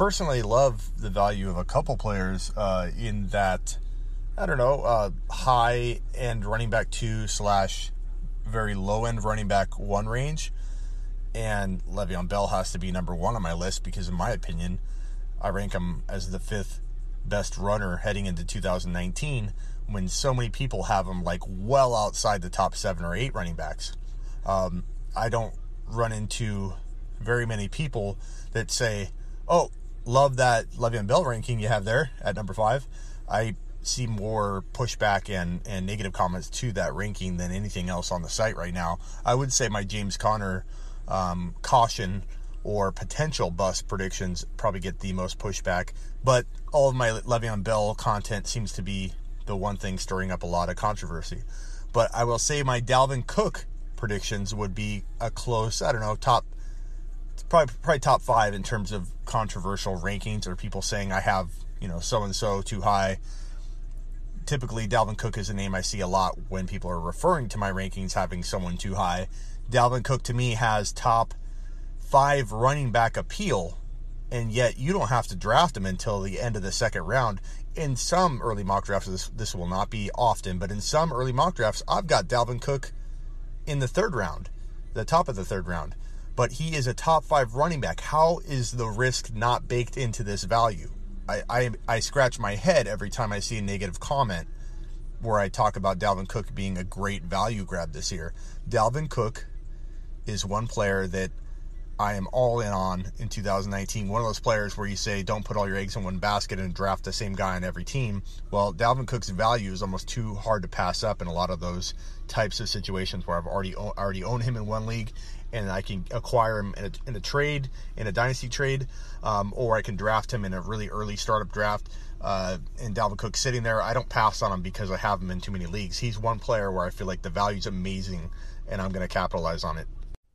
personally love the value of a couple players uh, in that, I don't know, uh, high end running back two slash very low end running back one range. And Le'Veon Bell has to be number one on my list because, in my opinion, I rank him as the fifth best runner heading into 2019 when so many people have him like well outside the top seven or eight running backs. Um, I don't run into very many people that say, "Oh, love that Le'Veon Bell ranking you have there at number five. I see more pushback and, and negative comments to that ranking than anything else on the site right now. I would say my James Conner um, caution or potential bust predictions probably get the most pushback, but all of my Le'Veon Bell content seems to be the one thing stirring up a lot of controversy. But I will say my Dalvin Cook predictions would be a close, I don't know, top probably probably top five in terms of controversial rankings or people saying I have you know so and so too high. Typically, Dalvin Cook is a name I see a lot when people are referring to my rankings having someone too high. Dalvin Cook to me has top five running back appeal, and yet you don't have to draft him until the end of the second round. In some early mock drafts, this, this will not be often, but in some early mock drafts, I've got Dalvin Cook in the third round, the top of the third round but he is a top five running back. How is the risk not baked into this value? I, I, I scratch my head every time I see a negative comment where I talk about Dalvin Cook being a great value grab this year. Dalvin Cook is one player that I am all in on in 2019. One of those players where you say don't put all your eggs in one basket and draft the same guy on every team. Well, Dalvin Cook's value is almost too hard to pass up in a lot of those types of situations where I've already already owned him in one league and I can acquire him in a, in a trade, in a dynasty trade, um, or I can draft him in a really early startup draft. Uh, and Dalvin Cook sitting there, I don't pass on him because I have him in too many leagues. He's one player where I feel like the value's amazing, and I'm going to capitalize on it.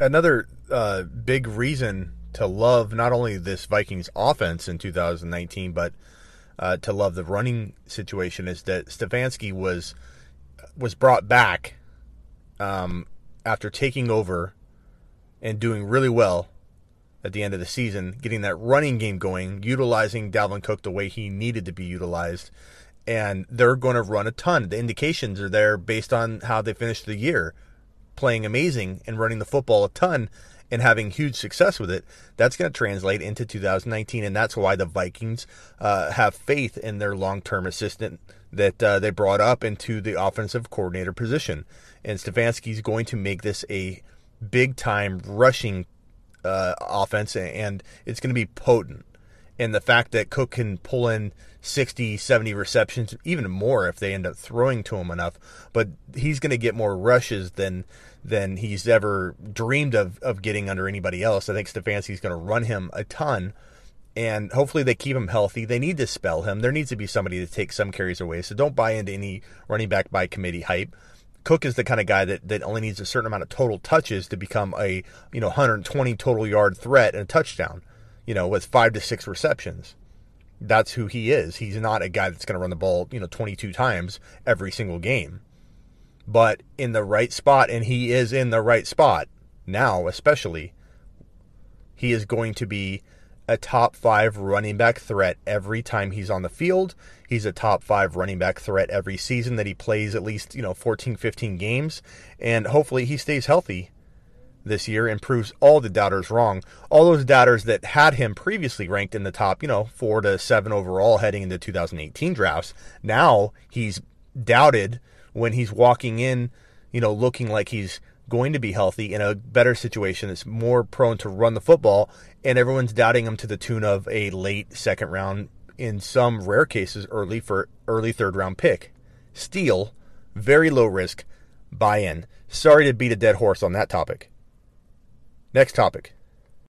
Another uh, big reason to love not only this Vikings offense in 2019, but uh, to love the running situation is that Stefanski was was brought back um, after taking over and doing really well at the end of the season, getting that running game going, utilizing Dalvin Cook the way he needed to be utilized. And they're going to run a ton. The indications are there based on how they finished the year, playing amazing and running the football a ton and having huge success with it. That's going to translate into 2019. And that's why the Vikings uh, have faith in their long term assistant that uh, they brought up into the offensive coordinator position. And Stefanski is going to make this a big time rushing uh, offense, and it's going to be potent. And the fact that Cook can pull in 60, 70 receptions, even more if they end up throwing to him enough, but he's going to get more rushes than than he's ever dreamed of of getting under anybody else. I think Stefanski's going to run him a ton and hopefully they keep him healthy. They need to spell him. There needs to be somebody to take some carries away. So don't buy into any running back by committee hype. Cook is the kind of guy that, that only needs a certain amount of total touches to become a you know 120 total yard threat and a touchdown, you know, with five to six receptions. That's who he is. He's not a guy that's going to run the ball, you know, 22 times every single game. But in the right spot, and he is in the right spot now, especially, he is going to be a top five running back threat every time he's on the field. He's a top five running back threat every season that he plays at least, you know, 14, 15 games. And hopefully he stays healthy this year and proves all the doubters wrong. All those doubters that had him previously ranked in the top, you know, four to seven overall heading into 2018 drafts. Now he's doubted when he's walking in, you know, looking like he's going to be healthy in a better situation that's more prone to run the football, and everyone's doubting him to the tune of a late second round, in some rare cases, early for early third round pick. Steal, very low risk, buy in. Sorry to beat a dead horse on that topic. Next topic.